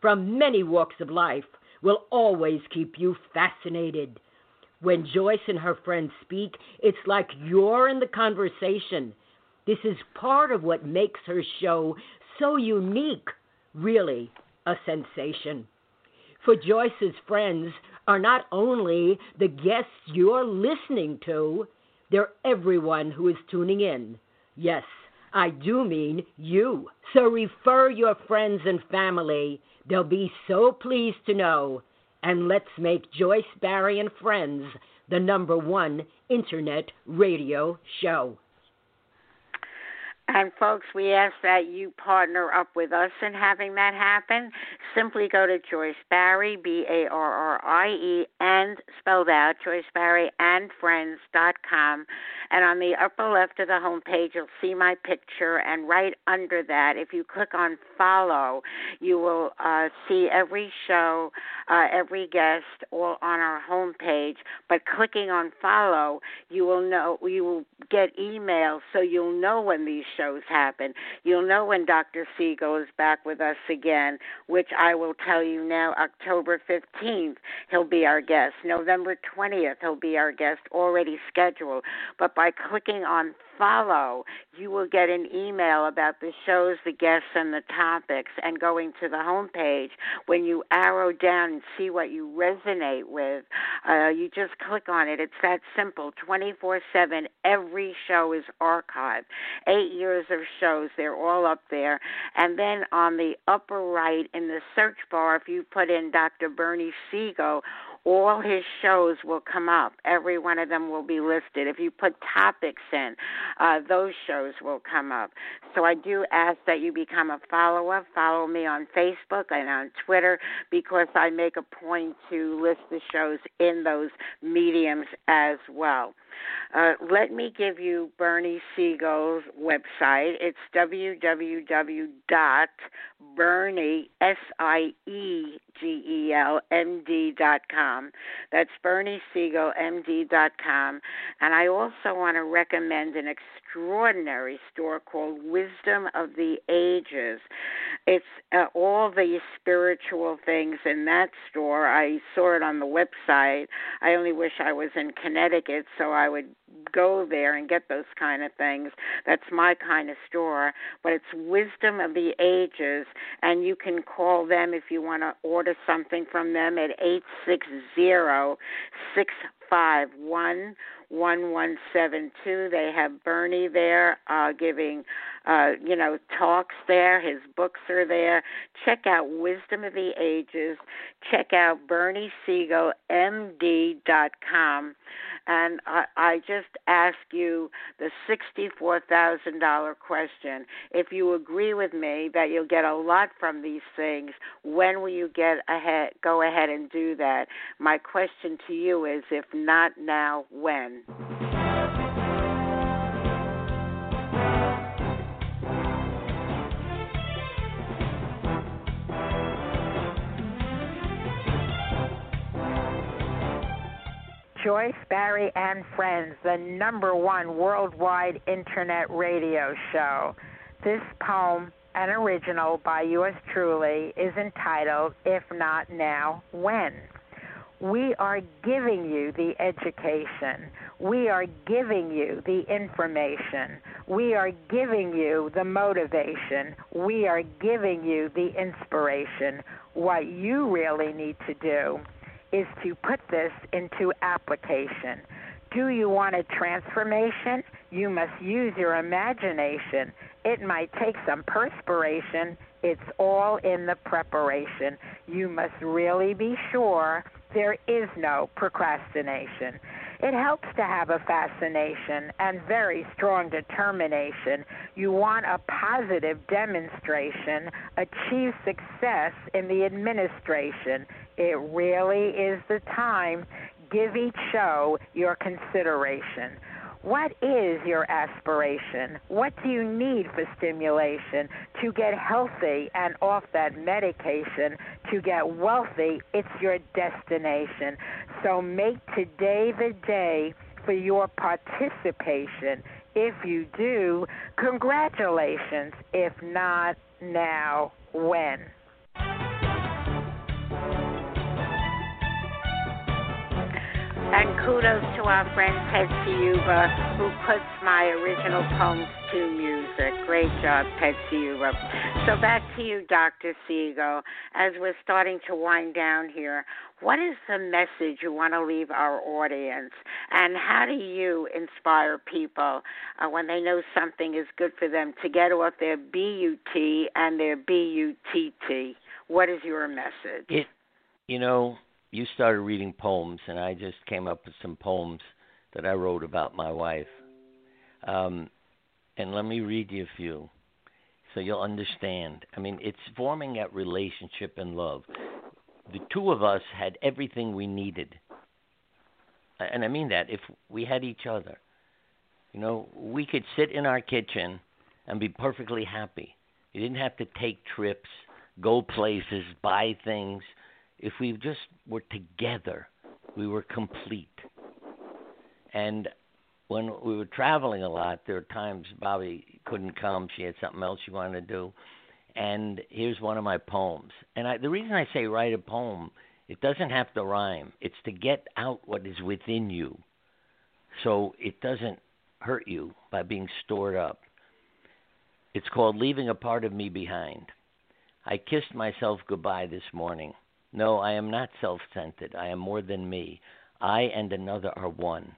from many walks of life will always keep you fascinated. When Joyce and her friends speak, it's like you're in the conversation. This is part of what makes her show so unique, really a sensation. For Joyce's friends are not only the guests you're listening to, they're everyone who is tuning in. Yes, I do mean you. So refer your friends and family. They'll be so pleased to know. And let's make Joyce Barrie and Friends the number one internet radio show.
And folks, we ask that you partner up with us in having that happen. Simply go to Joyce Barrie, B A R R I E, and spelled out, Joyce Barrie and Friends.com. And on the upper left of the homepage, you'll see my picture. And right under that, if you click on follow, you will uh, see every show, uh, every guest, all on our homepage. But clicking on follow, you will know, you will get emails so you'll know when these shows happen. You'll know when Dr. Siegel is back with us again, which I will tell you now October 15th, he'll be our guest. November 20th, he'll be our guest, already scheduled. But by clicking on follow, you will get an email about the shows, the guests, and the topics. And going to the homepage, when you arrow down and see what you resonate with, uh, you just click on it. It's that simple 24 7. Every show is archived. Eight years of shows, they're all up there. And then on the upper right in the search bar, if you put in Dr. Bernie Siegel, all his shows will come up. Every one of them will be listed. If you put topics in, uh, those shows will come up. So I do ask that you become a follower. Follow me on Facebook and on Twitter because I make a point to list the shows in those mediums as well. Uh, let me give you Bernie Siegel's website. It's www.bernie, S-I-E-G-E-L, M-D dot com. That's Bernie Siegel, M-D dot com. And I also want to recommend an store called Wisdom of the Ages. It's uh, all the spiritual things in that store. I saw it on the website. I only wish I was in Connecticut so I would go there and get those kind of things. That's my kind of store. But it's Wisdom of the Ages, and you can call them if you want to order something from them at eight six zero six five one one one seven two. They have Bernie there uh, giving, uh, you know, talks there. His books are there. Check out Wisdom of the Ages. Check out Bernie Siegel MD dot com. And I, I just ask you the $64,000 question. If you agree with me that you'll get a lot from these things, when will you get ahead, go ahead and do that? My question to you is if not now, when? Joyce Barrie and Friends, the number one worldwide internet radio show. This poem, an original by yours truly, is entitled If Not Now, When? We are giving you the education. We are giving you the information. We are giving you the motivation. We are giving you the inspiration. What you really need to do is to put this into application. Do you want a transformation? You must use your imagination. It might take some perspiration. It's all in the preparation. You must really be sure there is no procrastination. It helps to have a fascination and very strong determination. You want a positive demonstration, achieve success in the administration. It really is the time. Give each show your consideration. What is your aspiration? What do you need for stimulation to get healthy and off that medication to get wealthy? It's your destination. So make today the day for your participation. If you do, congratulations. If not, now, when? And kudos to our friend Ted Ciuba, who puts my original poems to music. Great job, Ted Ciuba. So back to you, Dr. Siegel. As we're starting to wind down here, what is the message you want to leave our audience? And how do you inspire people uh, when they know something is good for them to get off their BUT and their BUTT? What is your message?
It, you know, you started reading poems, and I just came up with some poems that I wrote about my wife. Um, and let me read you a few so you'll understand. I mean, it's forming that relationship and love. The two of us had everything we needed. And I mean that if we had each other. You know, we could sit in our kitchen and be perfectly happy. You didn't have to take trips, go places, buy things. If we just were together, we were complete. And when we were traveling a lot, there were times Bobbie couldn't come. She had something else she wanted to do. And here's one of my poems. And I, the reason I say write a poem, it doesn't have to rhyme. It's to get out what is within you, so it doesn't hurt you by being stored up. It's called leaving a part of me behind. I kissed myself goodbye this morning. No, I am not self centered. I am more than me. I and another are one.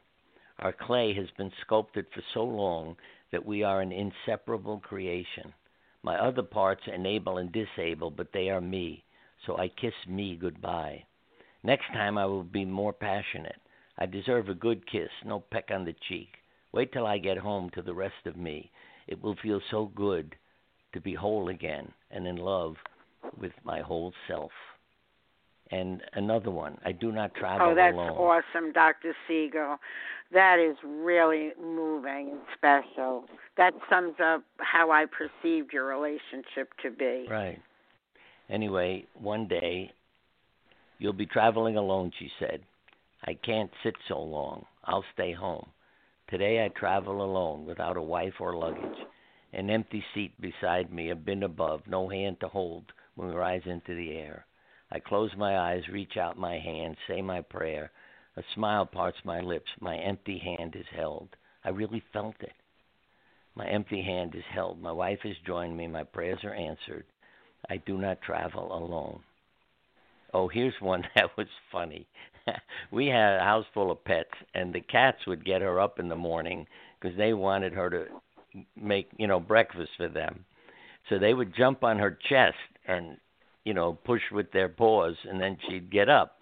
Our clay has been sculpted for so long that we are an inseparable creation. My other parts enable and disable, but they are me, so I kiss me goodbye. Next time I will be more passionate. I deserve a good kiss, no peck on the cheek. Wait till I get home to the rest of me. It will feel so good to be whole again and in love with my whole self. And another one, I do not travel
Oh, that's
alone.
awesome, Dr. Siegel. That is really moving and special. That sums up how I perceived your relationship to be.
Right. Anyway, one day you'll be traveling alone, she said. I can't sit so long. I'll stay home. Today I travel alone without a wife or luggage. An empty seat beside me, a bin above, no hand to hold when we rise into the air. I close my eyes, reach out my hand, say my prayer. A smile parts my lips. My empty hand is held. I really felt it. My empty hand is held. My wife has joined me. My prayers are answered. I do not travel alone. Oh, here's one that was funny. we had a house full of pets, and the cats would get her up in the morning because they wanted her to make, you know, breakfast for them. So they would jump on her chest and, you know, push with their paws, and then she'd get up.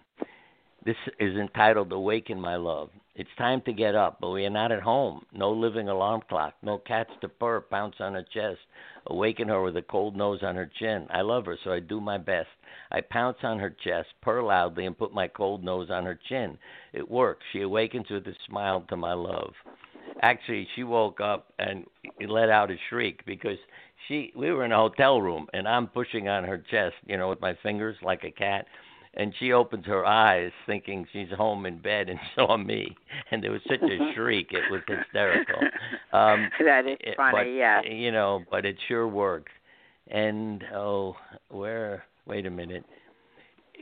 This is entitled Awaken My Love. It's time to get up, but we are not at home. No living alarm clock, no cats to purr, pounce on her chest, awaken her with a cold nose on her chin. I love her, so I do my best. I pounce on her chest, purr loudly, and put my cold nose on her chin. It works. She awakens with a smile to my love. Actually, she woke up and let out a shriek because she we were in a hotel room and I'm pushing on her chest, you know, with my fingers like a cat and she opens her eyes thinking she's home in bed and saw me and there was such a shriek it was hysterical. Um
that is
it-
funny,
but,
yeah.
you know but it sure worked and oh where wait a minute.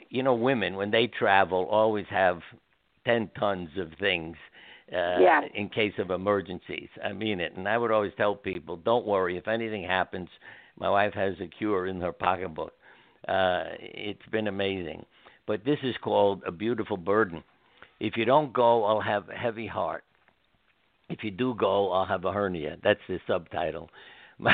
You know women when they travel always have 10 tons of things uh,
Yeah.
in case of emergencies. I mean it. And I would always tell people, don't worry. If anything happens, my wife has a cure in her pocketbook. Uh, it's been amazing. But this is called a beautiful burden. If you don't go, I'll have a heavy heart. If you do go, I'll have a hernia. That's the subtitle. My,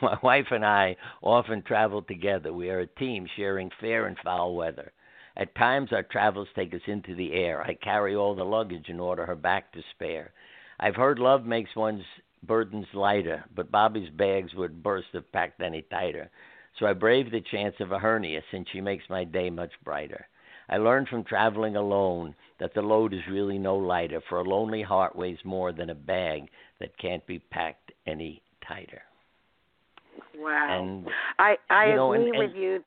my wife and I often travel together. We are a team sharing fair and foul weather. At times, our travels take us into the air. I carry all the luggage in order her back to spare. I've heard love makes one's burdens lighter, but Bobbie's bags would burst if packed any tighter. So I brave the chance of a hernia since she makes my day much brighter. I learned from traveling alone that the load is really no lighter, for a lonely heart weighs more than a bag that can't be packed any tighter.
Wow.
And
I I
you know, and-
agree with
and-
you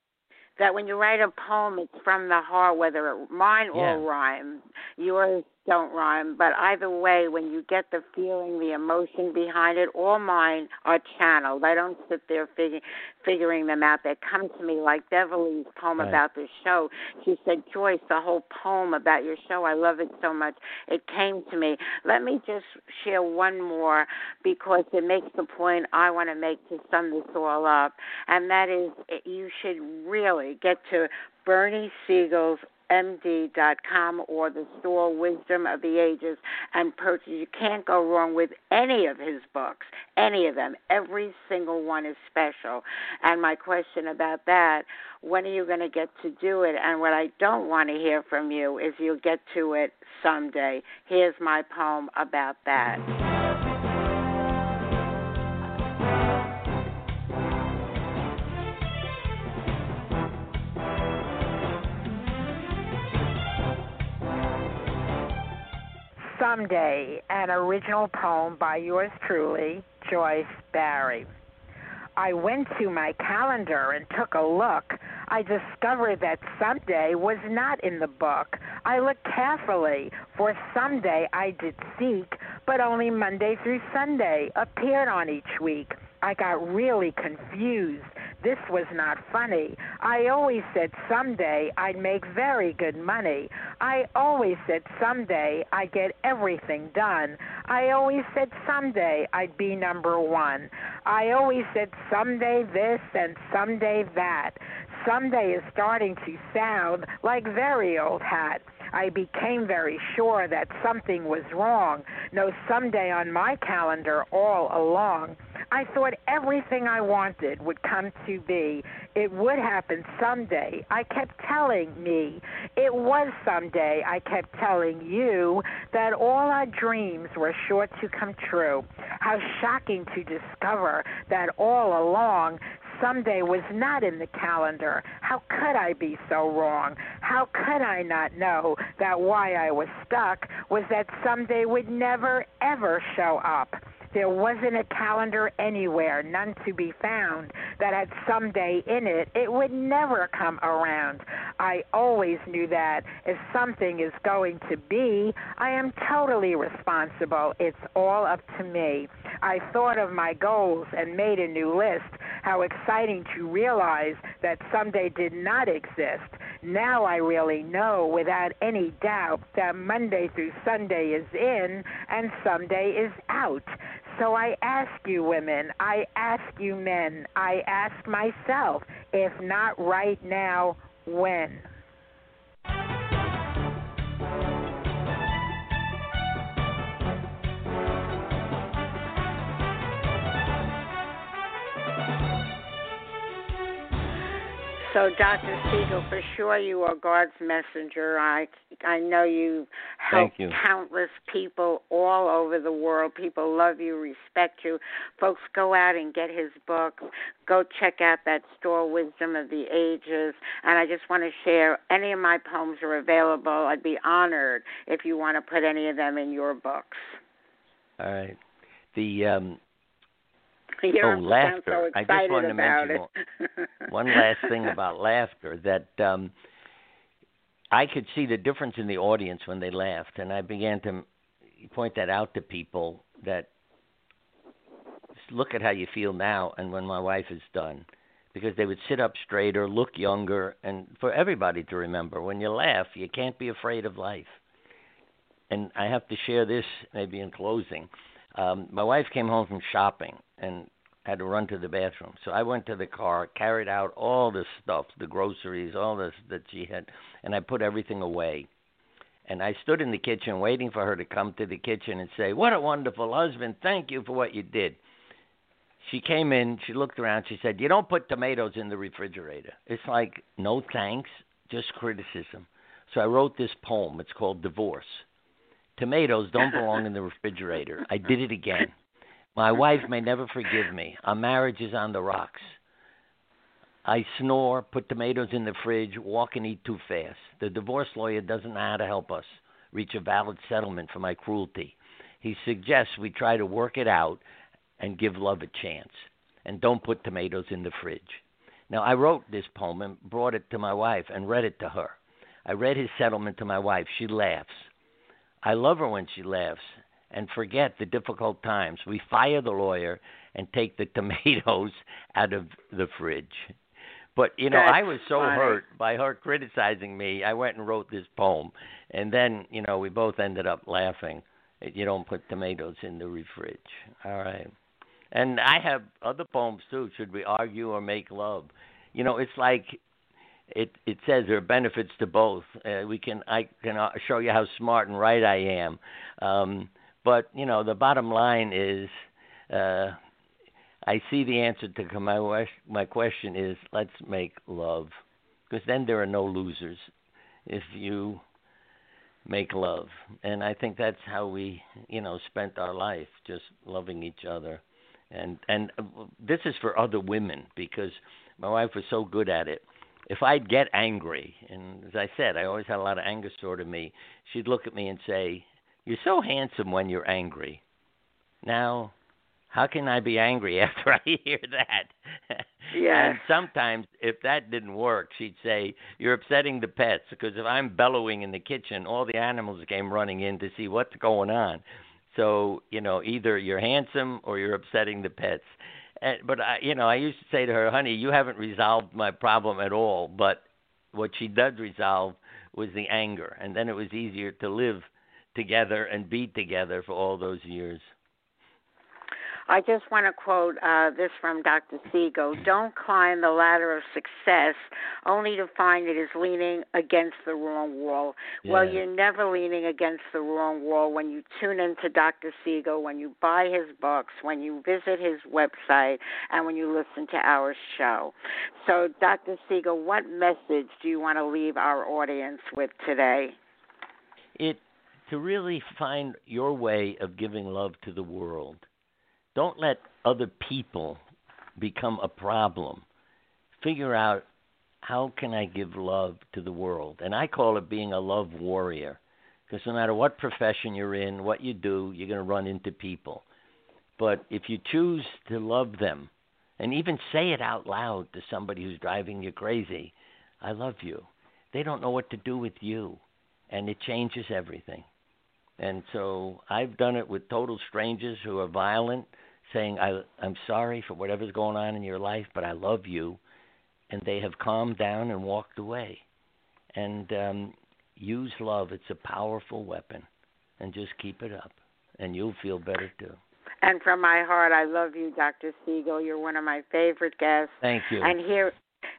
that when you write a poem, it's from the heart, whether it, mine
Yeah.
all rhyme. Yours don't rhyme, but either way, when you get the feeling, the emotion behind it, all mine are channeled. I don't sit there fig- figuring them out. They come to me like Beverly's poem
Right.
about the show. She said, Joyce, the whole poem about your show, I love it so much. It came to me. Let me just share one more because it makes the point I want to make to sum this all up, and that is eh, you should really get to Bernie Siegel's MD.com or the store Wisdom of the Ages and purchase. You can't go wrong with any of his books, any of them. Every single one is special. And my question about that, when are you going to get to do it? And what I don't want to hear from you is you'll get to it someday. Here's my poem about that.
Someday, an original poem by yours truly, Joyce Barrie. I went to my calendar and took a look. I discovered that someday was not in the book. I looked carefully, for someday I did seek, but only Monday through Sunday appeared on each week. I got really confused. This was not funny. I always said someday I'd make very good money. I always said someday I'd get everything done. I always said someday I'd be number one. I always said someday this and someday that. Someday is starting to sound like very old hat. I became very sure that something was wrong. No someday on my calendar all along. I thought everything I wanted would come to be. It would happen someday. I kept telling me. It was someday. I kept telling you that all our dreams were sure to come true. How shocking to discover that all along someday was not in the calendar. How could I be so wrong? How could I not know that why I was stuck was that someday would never, ever show up? There wasn't a calendar anywhere, none to be found, that had someday in it. It would never come around. I always knew that if something is going to be, I am totally responsible. It's all up to me. I thought of my goals and made a new list. How exciting to realize that someday did not exist. Now I really know without any doubt that Monday through Sunday is in and Sunday is out. So I ask you, women, I ask you, men, I ask myself, if not right now, when? So, Dr. Siegel, for sure you are God's messenger. I I know you help
you.
countless people all over the world. People love you, respect you. Folks, go out and get his book. Go check out that store, Wisdom of the Ages. And I just want to share any of my poems are available. I'd be honored if you want to put any of them in your books.
All right. The um,
You're
oh, laughter.
So
I just wanted to mention
it.
one last thing about laughter that um, I could see the difference in the audience when they laughed, and I began to point that out to people that look at how you feel now and when my wife is done because they would sit up straighter, look younger, and for everybody to remember when you laugh, you can't be afraid of life. And I have to share this maybe in closing. Um, my wife came home from shopping and had to run to the bathroom. So I went to the car, carried out all the stuff, the groceries, all this that she had, and I put everything away. And I stood in the kitchen waiting for her to come to the kitchen and say, What a wonderful husband. Thank you for what you did. She came in, she looked around, she said, You don't put tomatoes in the refrigerator. It's like, No thanks, just criticism. So I wrote this poem. It's called Divorce. Tomatoes don't belong in the refrigerator. I did it again. My wife may never forgive me. Our marriage is on the rocks. I snore, put tomatoes in the fridge, walk and eat too fast. The divorce lawyer doesn't know how to help us reach a valid settlement for my cruelty. He suggests we try to work it out and give love a chance. And don't put tomatoes in the fridge. Now, I wrote this poem and brought it to my wife and read it to her. I read his settlement to my wife. She laughs. I love her when she laughs and forget the difficult times. We fire the lawyer and take the tomatoes out of the fridge. But you know,
That's
I was so
funny.
hurt by her criticizing me. I went and wrote this poem, and then you know we both ended up laughing. You don't put tomatoes in the fridge. All right. And I have other poems too. Should we argue or make love? You know, it's like it it says there are benefits to both. Uh, we can I can uh, show you how smart and right I am. Um, but you know, the bottom line is, uh, I see the answer to my my question is let's make love, because then there are no losers. If you make love, and I think that's how we, you know, spent our life just loving each other, and and uh, this is for other women because my wife was so good at it. If I'd get angry, and as I said, I always had a lot of anger stored in me, she'd look at me and say, You're so handsome when you're angry. Now, how can I be angry after I hear that?
Yes.
And sometimes, if that didn't work, she'd say, You're upsetting the pets. Because if I'm bellowing in the kitchen, all the animals came running in to see what's going on. So, you know, either you're handsome or you're upsetting the pets. And, but, I, you know, I used to say to her, Honey, you haven't resolved my problem at all. But what she did resolve was the anger. And then it was easier to live together and be together for all those years.
I just want to quote uh, this from Dr. Siegel Don't climb the ladder of success only to find it is leaning against the wrong wall. Well, you're never leaning against the wrong wall when you tune into Dr. Siegel, when you buy his books, when you visit his website, and when you listen to our show. So, Dr. Siegel, what message do you want to leave our audience with today?
it to really find your way of giving love to the world. Don't let other people become a problem. Figure out how can I give love to the world? And I call it being a love warrior. Because no matter what profession you're in, what you do, you're going to run into people. But if you choose to love them and even say it out loud to somebody who's driving you crazy, I love you. They don't know what to do with you and it changes everything. And so I've done it with total strangers who are violent, saying, I, I'm sorry for whatever's going on in your life, but I love you. And they have calmed down and walked away. And um, use love, it's a powerful weapon. And just keep it up, and you'll feel better too.
And from my heart, I love you, Dr. Siegel. You're one of my favorite guests.
Thank you.
And here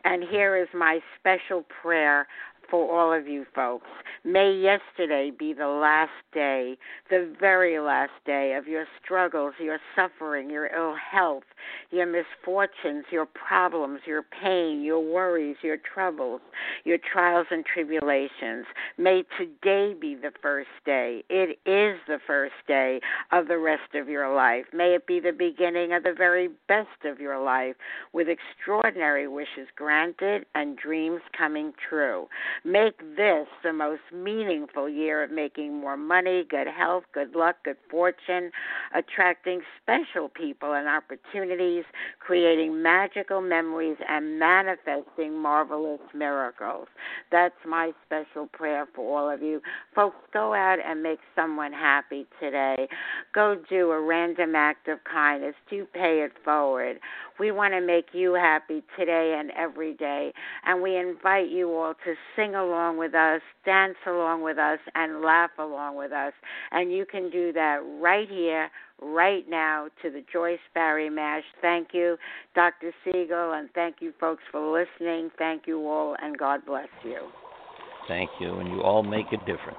and here is my special prayer for all of you folks. May yesterday be the last day, the very last day of your struggles, your suffering, your ill health, your misfortunes, your problems, your pain, your worries, your troubles, your trials and tribulations. May today be the first day. It is the first day of the rest of your life. May it be the beginning of the very best of your life with extraordinary wishes granted and dreams coming true. Make this the most meaningful year of making more money, good health, good luck, good fortune, attracting special people and opportunities, creating magical memories, and manifesting marvelous miracles. That's my special prayer for all of you. Folks, go out and make someone happy today. Go do a random act of kindness. Do pay it forward. We want to make you happy today and every day. And we invite you all to sing along with us, dance along with us, and laugh along with us. And you can do that right here, right now, to the Joyce Barrie Mash. Thank you, Dr. Siegel, and thank you, folks, for listening. Thank you all, and God bless you.
Thank you, and you all make a difference.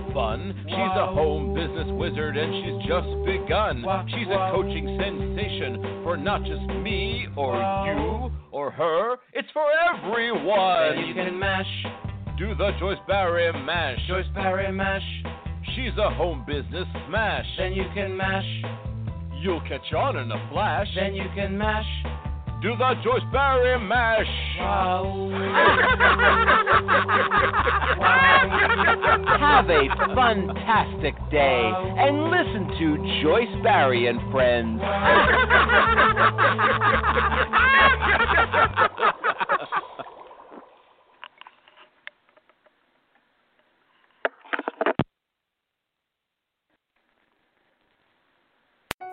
fun. She's a home business wizard and she's just begun. She's a coaching sensation for not just me or you or her. It's for everyone.
Then you can mash,
Do the Joyce Barrie Mash.
Joyce Barrie mash.
She's a home business smash.
Then you can mash,
You'll catch on in a flash.
then you can mash
do the Joyce Barrie mash.
Have a fantastic day and listen to Joyce Barrie and Friends.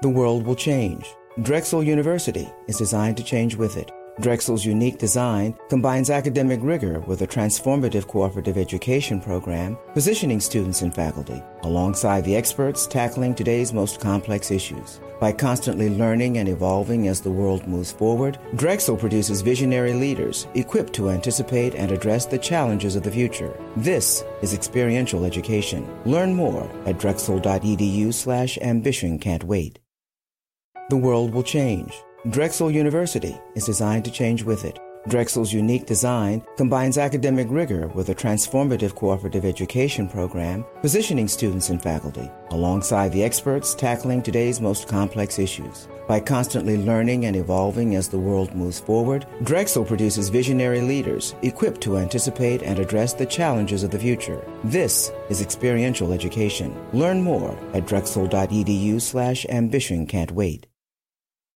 the world will change Drexel University is designed to change with it. Drexel's unique design combines academic rigor with a transformative cooperative education program, positioning students and faculty alongside the experts tackling today's most complex issues. By constantly learning and evolving as the world moves forward, Drexel produces visionary leaders equipped to anticipate and address the challenges of the future. This is experiential education. Learn more at drexel.edu slash ambition can't wait. The world will change. Drexel University is designed to change with it. Drexel's unique design combines academic rigor with a transformative cooperative education program, positioning students and faculty alongside the experts tackling today's most complex issues. By constantly learning and evolving as the world moves forward, Drexel produces visionary leaders equipped to anticipate and address the challenges of the future. This is experiential education. Learn more at drexel.edu slash ambition can't wait.